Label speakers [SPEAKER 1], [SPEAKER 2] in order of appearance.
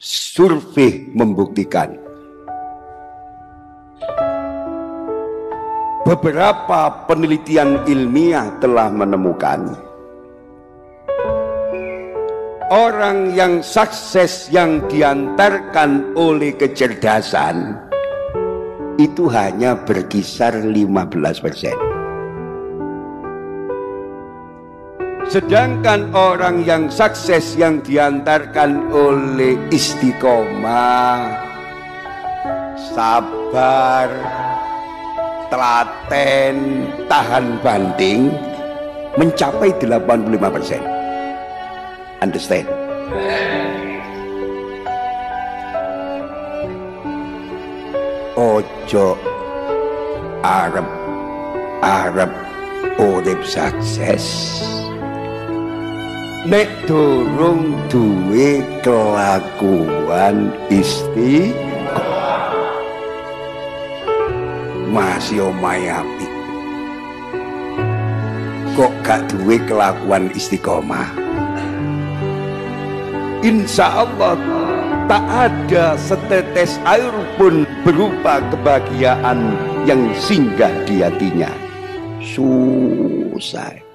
[SPEAKER 1] survei membuktikan beberapa penelitian ilmiah telah menemukan orang yang sukses yang diantarkan oleh kecerdasan itu hanya berkisar 15 persen. Sedangkan orang yang sukses yang diantarkan oleh istiqomah, sabar, telaten, tahan banting mencapai 85 persen. Understand? Ojo Arab Arab urip sukses nek durung duwe kelakuan isti masih omahe apik. Kok gak duwe kelakuan istiqomah? Insya Allah tak ada setetes air pun berupa kebahagiaan yang singgah di hatinya. Susah